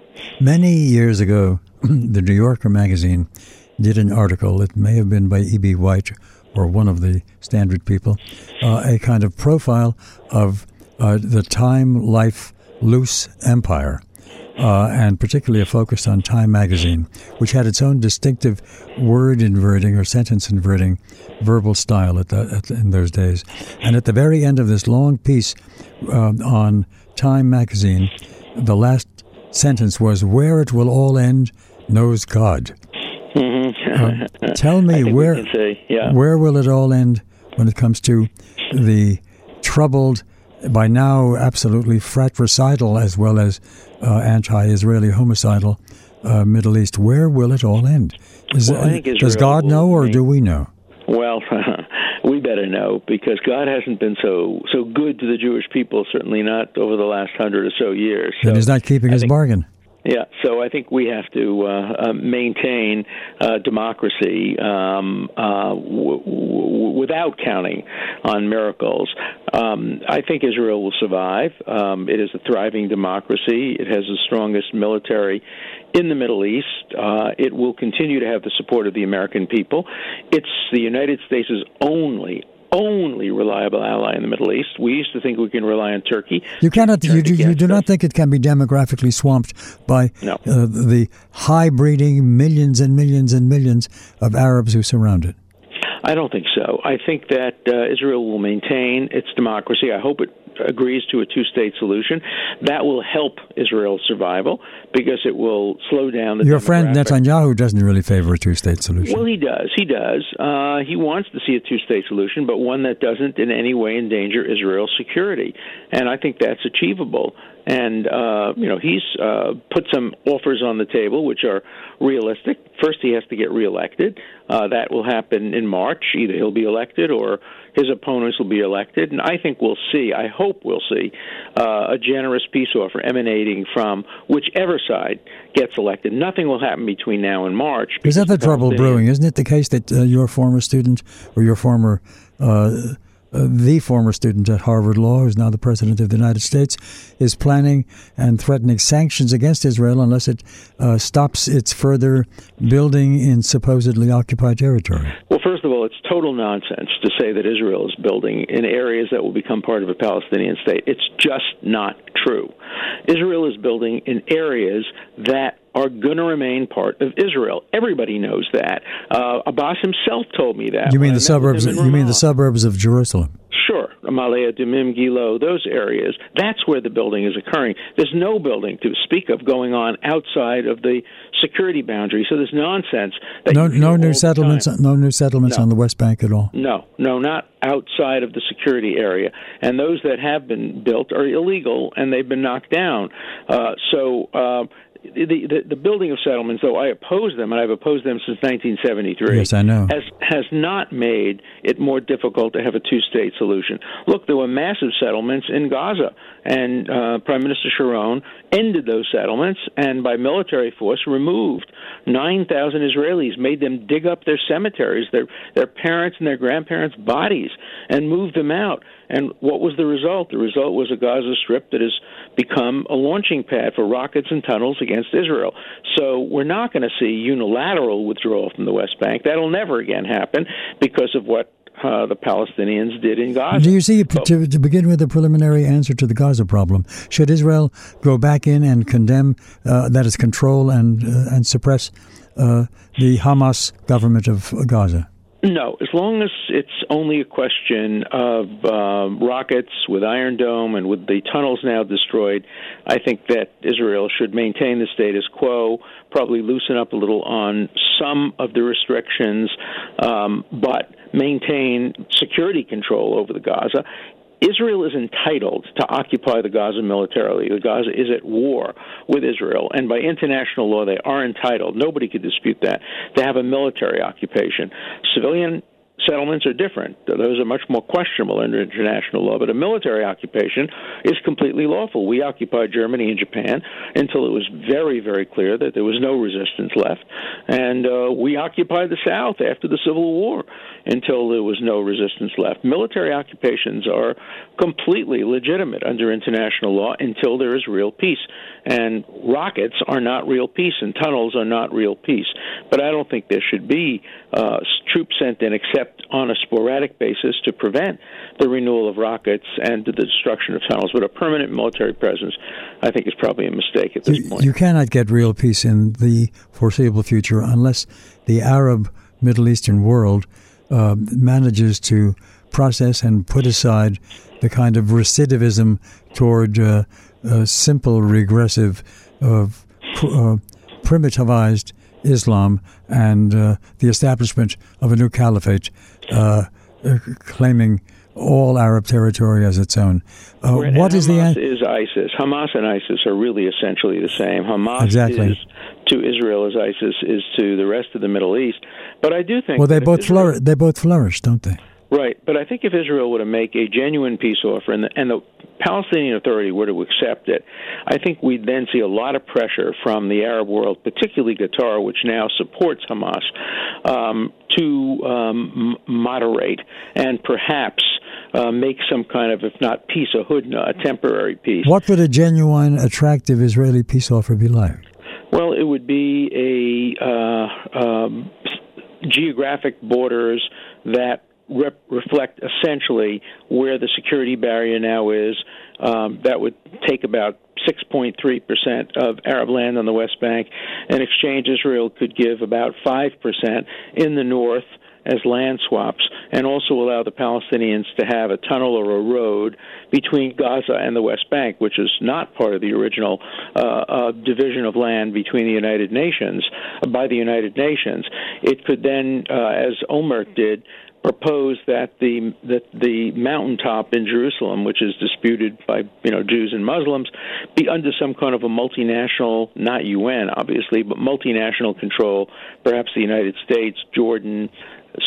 Speaker 1: Many years ago, the New Yorker magazine did an article. It may have been by E.B. White or one of the standard people, uh, a kind of profile of uh, the time life Luce empire. Uh, and particularly a focus on Time magazine, which had its own distinctive word inverting or sentence inverting verbal style at, the, at in those days. And at the very end of this long piece uh, on Time magazine, the last sentence was, "Where it will all end, knows God."
Speaker 2: Mm-hmm.
Speaker 1: uh, tell me where
Speaker 2: say, yeah.
Speaker 1: where will it all end when it comes to the troubled by now absolutely fratricidal as well as uh, anti-Israeli homicidal uh, Middle East. Where will it all end? Is,
Speaker 2: well,
Speaker 1: does God know, or do we know?
Speaker 2: Well, we better know because God hasn't been so so good to the Jewish people. Certainly not over the last hundred or so years.
Speaker 1: So and He's not keeping
Speaker 2: I
Speaker 1: his bargain.
Speaker 2: Yeah, so I think we have to uh, uh, maintain uh, democracy um, uh, w- w- without counting on miracles. Um, I think Israel will survive. Um, it is a thriving democracy. It has the strongest military in the Middle East. Uh, it will continue to have the support of the American people. It's the United States' only only reliable ally in the Middle East. We used to think we can rely on Turkey.
Speaker 1: You cannot. You, do, you do not think it can be demographically swamped by
Speaker 2: no.
Speaker 1: uh, the high breeding millions and millions and millions of Arabs who surround it.
Speaker 2: I don't think so. I think that uh, Israel will maintain its democracy. I hope it agrees to a two state solution. That will help Israel's survival because it will slow down the.
Speaker 1: Your friend Netanyahu doesn't really favor a two state solution.
Speaker 2: Well, he does. He does. Uh, he wants to see a two state solution, but one that doesn't in any way endanger Israel's security. And I think that's achievable and uh, you know he's uh, put some offers on the table which are realistic. First, he has to get reelected. Uh, that will happen in March. Either he'll be elected or his opponents will be elected, and I think we'll see. I hope we'll see uh, a generous peace offer emanating from whichever side gets elected. Nothing will happen between now and March.
Speaker 1: Is that the trouble brewing? Isn't it the case that uh, your former student or your former uh, uh, the former student at Harvard Law, who's now the President of the United States, is planning and threatening sanctions against Israel unless it uh, stops its further building in supposedly occupied territory.
Speaker 2: Well, first of all, it's total nonsense to say that Israel is building in areas that will become part of a Palestinian state. It's just not true. Israel is building in areas that are going to remain part of Israel. Everybody knows that. Uh, Abbas himself told me that.
Speaker 1: You mean the suburbs? You mean the suburbs of Jerusalem?
Speaker 2: Sure, Ma'ale Adumim, Gilo, those areas. That's where the building is occurring. There's no building to speak of going on outside of the security boundary. So there's nonsense.
Speaker 1: no, no new settlements. No new settlements
Speaker 2: no.
Speaker 1: on the West Bank at all.
Speaker 2: No, no, not outside of the security area. And those that have been built are illegal, and they've been knocked down. Uh, so. Uh, the, the, the building of settlements, though I oppose them, and I've opposed them since 1973.
Speaker 1: Yes, I know.
Speaker 2: Has has not made it more difficult to have a two-state solution. Look, there were massive settlements in Gaza, and uh, Prime Minister Sharon ended those settlements, and by military force removed 9,000 Israelis, made them dig up their cemeteries, their their parents and their grandparents' bodies, and moved them out. And what was the result? The result was a Gaza Strip that has become a launching pad for rockets and tunnels against Israel. So we're not going to see unilateral withdrawal from the West Bank. That'll never again happen because of what uh, the Palestinians did in Gaza.
Speaker 1: Do you see, to, to, begin with, a preliminary answer to the Gaza problem? Should Israel go back in and condemn, uh, that is, control and uh, and suppress uh, the Hamas government of Gaza?
Speaker 2: No, as long as it's only a question of um, rockets with Iron Dome and with the tunnels now destroyed, I think that Israel should maintain the status quo, probably loosen up a little on some of the restrictions, um, but maintain security control over the Gaza Israel is entitled to occupy the Gaza militarily. The Gaza is at war with Israel, and by international law, they are entitled. Nobody could dispute that to have a military occupation. Civilian settlements are different. Those are much more questionable under international law. But a military occupation is completely lawful. We occupied Germany and Japan until it was very, very clear that there was no resistance left. And uh, we occupied the South after the Civil War until there was no resistance left. Military occupations are completely legitimate under international law until there is real peace. And rockets are not real peace, and tunnels are not real peace. But I don't think there should be uh, troops sent in except on a sporadic basis to prevent the renewal of rockets and the destruction of tunnels. But a permanent military presence, I think, is probably a mistake at this
Speaker 1: you,
Speaker 2: point.
Speaker 1: You cannot get real peace in the foreseeable future unless the Arab Middle Eastern world uh, manages to process and put aside the kind of recidivism toward uh, uh, simple, regressive, uh, primitivized Islam and uh, the establishment of a new caliphate uh, claiming all Arab territory as its own.
Speaker 2: Uh, what is the an- is ISIS? Hamas and ISIS are really essentially the same. Hamas
Speaker 1: exactly.
Speaker 2: is to Israel as ISIS is to the rest of the Middle East. But I do think
Speaker 1: well, they both flourish. They both flourish, don't they?
Speaker 2: Right, but I think if Israel were to make a genuine peace offer and the, and the Palestinian Authority were to accept it, I think we'd then see a lot of pressure from the Arab world, particularly Qatar, which now supports Hamas, um, to um, moderate and perhaps uh, make some kind of, if not peace, a hudna, a temporary peace.
Speaker 1: What would a genuine, attractive Israeli peace offer be like?
Speaker 2: Well, it would be a uh, um, geographic borders that rep- reflect essentially where the security barrier now is. Um, that would take about 6.3% of Arab land on the West Bank. and exchange, Israel could give about 5% in the north as land swaps and also allow the Palestinians to have a tunnel or a road between Gaza and the West Bank, which is not part of the original uh, uh, division of land between the United Nations uh, by the United Nations. It could then, uh, as Olmert did, propose that the that the mountaintop in Jerusalem, which is disputed by you know Jews and Muslims, be under some kind of a multinational, not UN obviously, but multinational control, perhaps the United States, Jordan,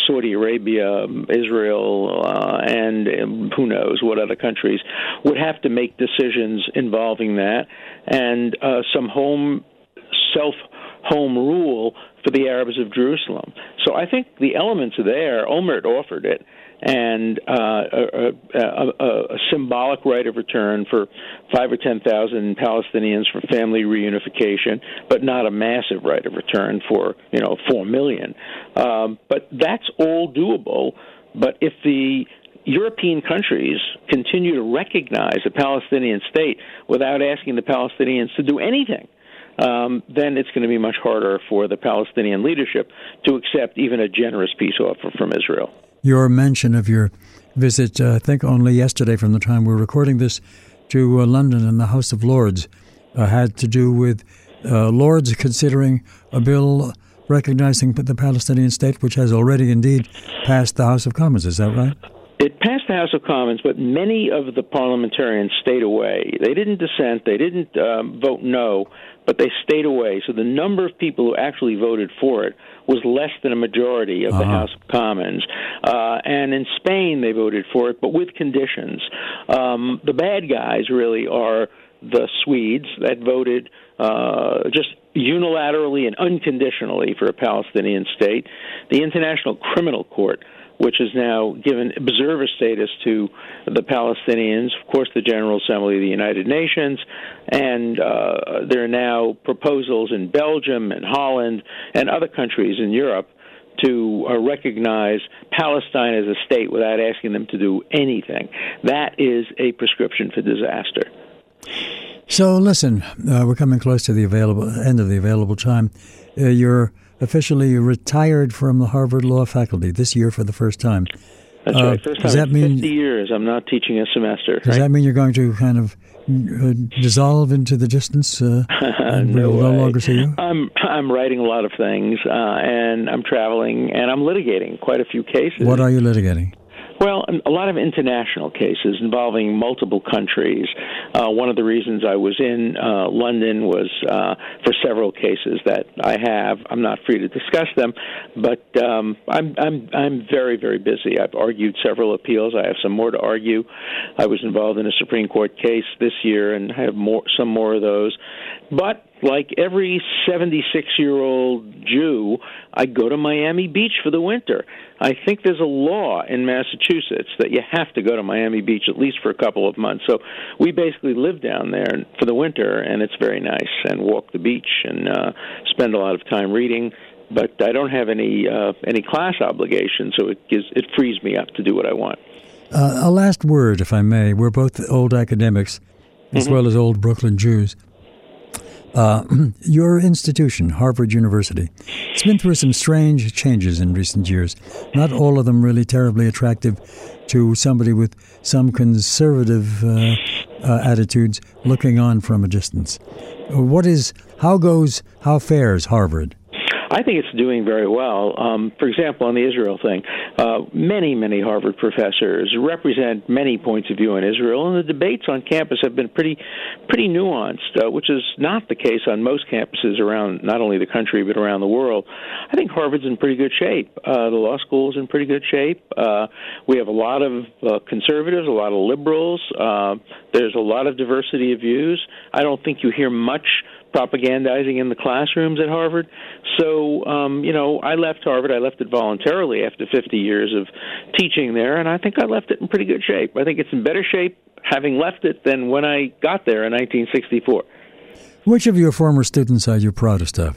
Speaker 2: Saudi Arabia, Israel, uh, and um, who knows what other countries would have to make decisions involving that, and uh, some home self home rule for the Arabs of Jerusalem. So I think the elements are there. Olmert offered it, and uh, a, a, a, symbolic right of return for five or ten thousand Palestinians for family reunification, but not a massive right of return for you know four million. Um, but that's all doable. But if the European countries continue to recognize a Palestinian state without asking the Palestinians to do anything, um, then it's going to be much harder for the Palestinian leadership to accept even a generous peace offer from Israel.
Speaker 1: Your mention of your visit, uh, I think only yesterday from the time we're recording this, to uh, London and the House of Lords uh, had to do with uh, Lords considering a bill recognizing the Palestinian state, which has already indeed passed the House of Commons. Is that right?
Speaker 2: It passed the House of Commons, but many of the parliamentarians stayed away. They didn't dissent. They didn't um, vote no, but they stayed away. So the number of people who actually voted for it was less than a majority of uh-huh. the House of Commons. Uh, and in Spain, they voted for it, but with conditions. Um, the bad guys really are the Swedes that voted uh, just unilaterally and unconditionally for a Palestinian state. The International Criminal Court which has now given observer status to the Palestinians, of course, the General Assembly of the United Nations, and uh, there are now proposals in Belgium and Holland and other countries in Europe to uh, recognize Palestine as a state without asking them to do anything. That is a prescription for disaster.
Speaker 1: So, listen, uh, we're coming close to the available end of the available time. Uh, you're officially retired from the Harvard Law faculty this year for the first time.
Speaker 2: That's uh, right. First time does that mean 50 years? I'm not teaching a semester.
Speaker 1: Does
Speaker 2: right?
Speaker 1: that mean you're going to kind of uh, dissolve into the distance uh, and
Speaker 2: no
Speaker 1: we'll no longer see you?
Speaker 2: I'm I'm writing a lot of things, uh, and I'm traveling, and I'm litigating quite a few cases.
Speaker 1: What are you litigating?
Speaker 2: Well, a lot of international cases involving multiple countries. Uh, one of the reasons I was in uh, London was uh, for several cases that I have. I'm not free to discuss them, but um, I'm I'm I'm very very busy. I've argued several appeals. I have some more to argue. I was involved in a Supreme Court case this year, and I have more some more of those. But like every 76 year old Jew, I go to Miami Beach for the winter. I think there's a law in Massachusetts that you have to go to Miami Beach at least for a couple of months. So we basically live down there for the winter, and it's very nice, and walk the beach and uh, spend a lot of time reading. But I don't have any uh, any class obligations, so it gives it frees me up to do what I want.
Speaker 1: Uh, a last word, if I may. We're both old academics, as mm-hmm. well as old Brooklyn Jews. Uh, your institution, Harvard University, it's been through some strange changes in recent years. Not all of them really terribly attractive to somebody with some conservative uh, uh, attitudes looking on from a distance. What is, how goes, how fares Harvard?
Speaker 2: I think it's doing very well. Um, for example, on the Israel thing, uh, many, many Harvard professors represent many points of view on Israel, and the debates on campus have been pretty, pretty nuanced, uh, which is not the case on most campuses around not only the country but around the world. I think Harvard's in pretty good shape. Uh, the law school's in pretty good shape. Uh, we have a lot of uh, conservatives, a lot of liberals. Uh, there's a lot of diversity of views. I don't think you hear much propagandizing in the classrooms at Harvard. So, um, you know, I left Harvard. I left it voluntarily after 50 years of teaching there, and I think I left it in pretty good shape. I think it's in better shape having left it than when I got there in 1964.
Speaker 1: Which of your former students are you proudest of?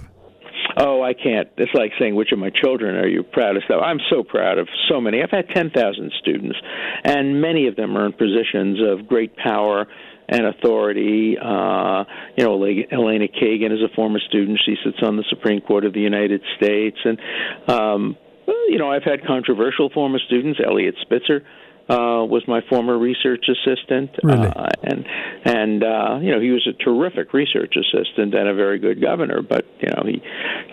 Speaker 2: Oh, I can't. It's like saying which of my children are you proudest of. I'm so proud of so many. I've had 10,000 students, and many of them are in positions of great power and authority. Uh, you know, Elena Kagan is a former student. She sits on the Supreme Court of the United States, and um, you know, I've had controversial former students. Eliot Spitzer uh, was my former research assistant,
Speaker 1: really? uh,
Speaker 2: and and uh, you know he was a terrific research assistant and a very good governor, but you know he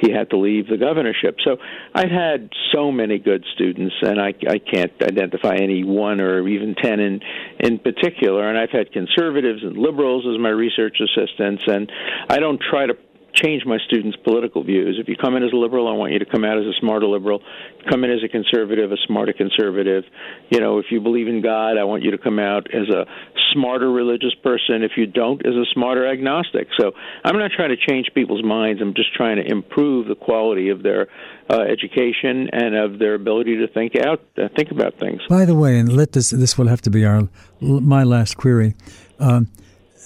Speaker 2: he had to leave the governorship. So I've had so many good students, and I I can't identify any one or even ten in in particular. And I've had conservatives and liberals as my research assistants, and I don't try to change my students' political views. If you come in as a liberal, I want you to come out as a smarter liberal. Come in as a conservative, a smarter conservative. You know, if you believe in God, I want you to come out as a smarter religious person. If you don't, as a smarter agnostic. So I'm not trying to change people's minds. I'm just trying to improve the quality of their uh, education and of their ability to think out, uh, think about things.
Speaker 1: By the way, and let this this will have to be our my last query. Um,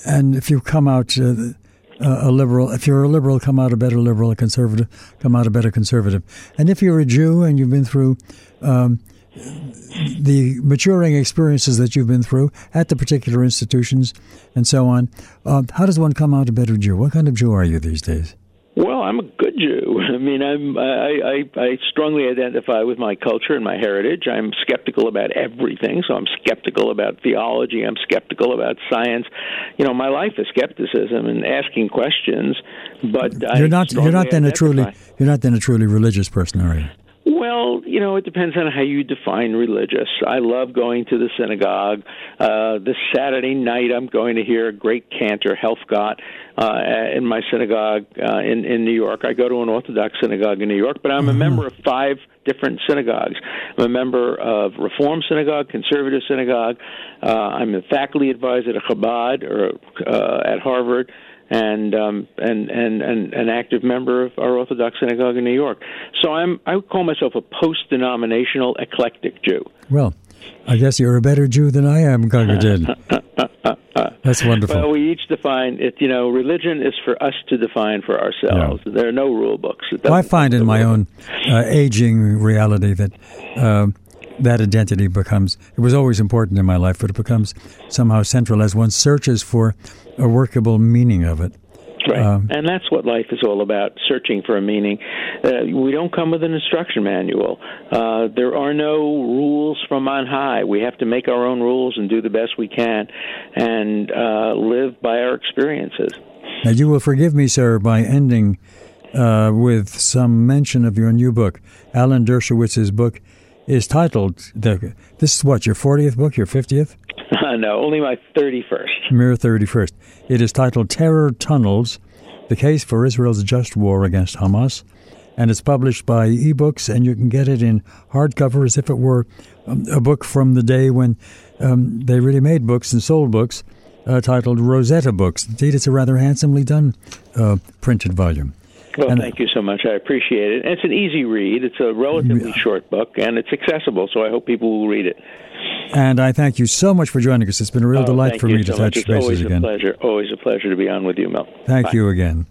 Speaker 1: and if you come out. Uh, a liberal. If you're a liberal, come out a better liberal. A conservative, come out a better conservative. And if you're a Jew and you've been through um, the maturing experiences that you've been through at the particular institutions and so on, uh, how does one come out a better Jew? What kind of Jew are you these days?
Speaker 2: Well, I'm a Jew. I mean, I'm I, I I strongly identify with my culture and my heritage. I'm skeptical about everything, so I'm skeptical about theology. I'm skeptical about science. You know, my life is skepticism and asking questions. But
Speaker 1: you're not you're not then identify. a truly you're not then a truly religious person, are you?
Speaker 2: Well, you know, it depends on how you define religious. I love going to the synagogue. Uh, this Saturday night, I'm going to hear a great cantor, Helfgott, uh, in my synagogue uh, in in New York. I go to an Orthodox synagogue in New York, but I'm a mm-hmm. member of five different synagogues. I'm a member of Reform Synagogue, Conservative Synagogue. Uh, I'm a faculty advisor at Chabad or uh, at Harvard and um, and and and an active member of our Orthodox synagogue in New York. So I'm I would call myself a post-denominational eclectic Jew.
Speaker 1: Well, I guess you're a better Jew than I am, Gagarin. That's wonderful.
Speaker 2: Well, we each define it. You know, religion is for us to define for ourselves. Yeah. There are no rule books.
Speaker 1: Well, I find in my own uh, aging reality that. Uh, that identity becomes, it was always important in my life, but it becomes somehow central as one searches for a workable meaning of it.
Speaker 2: Right. Um, and that's what life is all about searching for a meaning. Uh, we don't come with an instruction manual. Uh, there are no rules from on high. We have to make our own rules and do the best we can and uh, live by our experiences.
Speaker 1: Now, you will forgive me, sir, by ending uh, with some mention of your new book, Alan Dershowitz's book, is titled. The, this is what your fortieth book, your fiftieth.
Speaker 2: no, only my thirty-first.
Speaker 1: Mere thirty-first. It is titled "Terror Tunnels: The Case for Israel's Just War Against Hamas." and it's published by ebooks, and you can get it in hardcover as if it were um, a book from the day when um, they really made books and sold books, uh, titled Rosetta Books. Indeed, it's a rather handsomely done uh, printed volume.
Speaker 2: Well, and, thank you so much. I appreciate it. And it's an easy read. It's a relatively yeah. short book, and it's accessible, so I hope people will read it.
Speaker 1: And I thank you so much for joining us. It's been a real
Speaker 2: oh,
Speaker 1: delight for me
Speaker 2: so
Speaker 1: to touch
Speaker 2: it's
Speaker 1: bases
Speaker 2: always
Speaker 1: again.
Speaker 2: A pleasure. Always a pleasure to be on with you, Mel.
Speaker 1: Thank
Speaker 2: Bye.
Speaker 1: you again.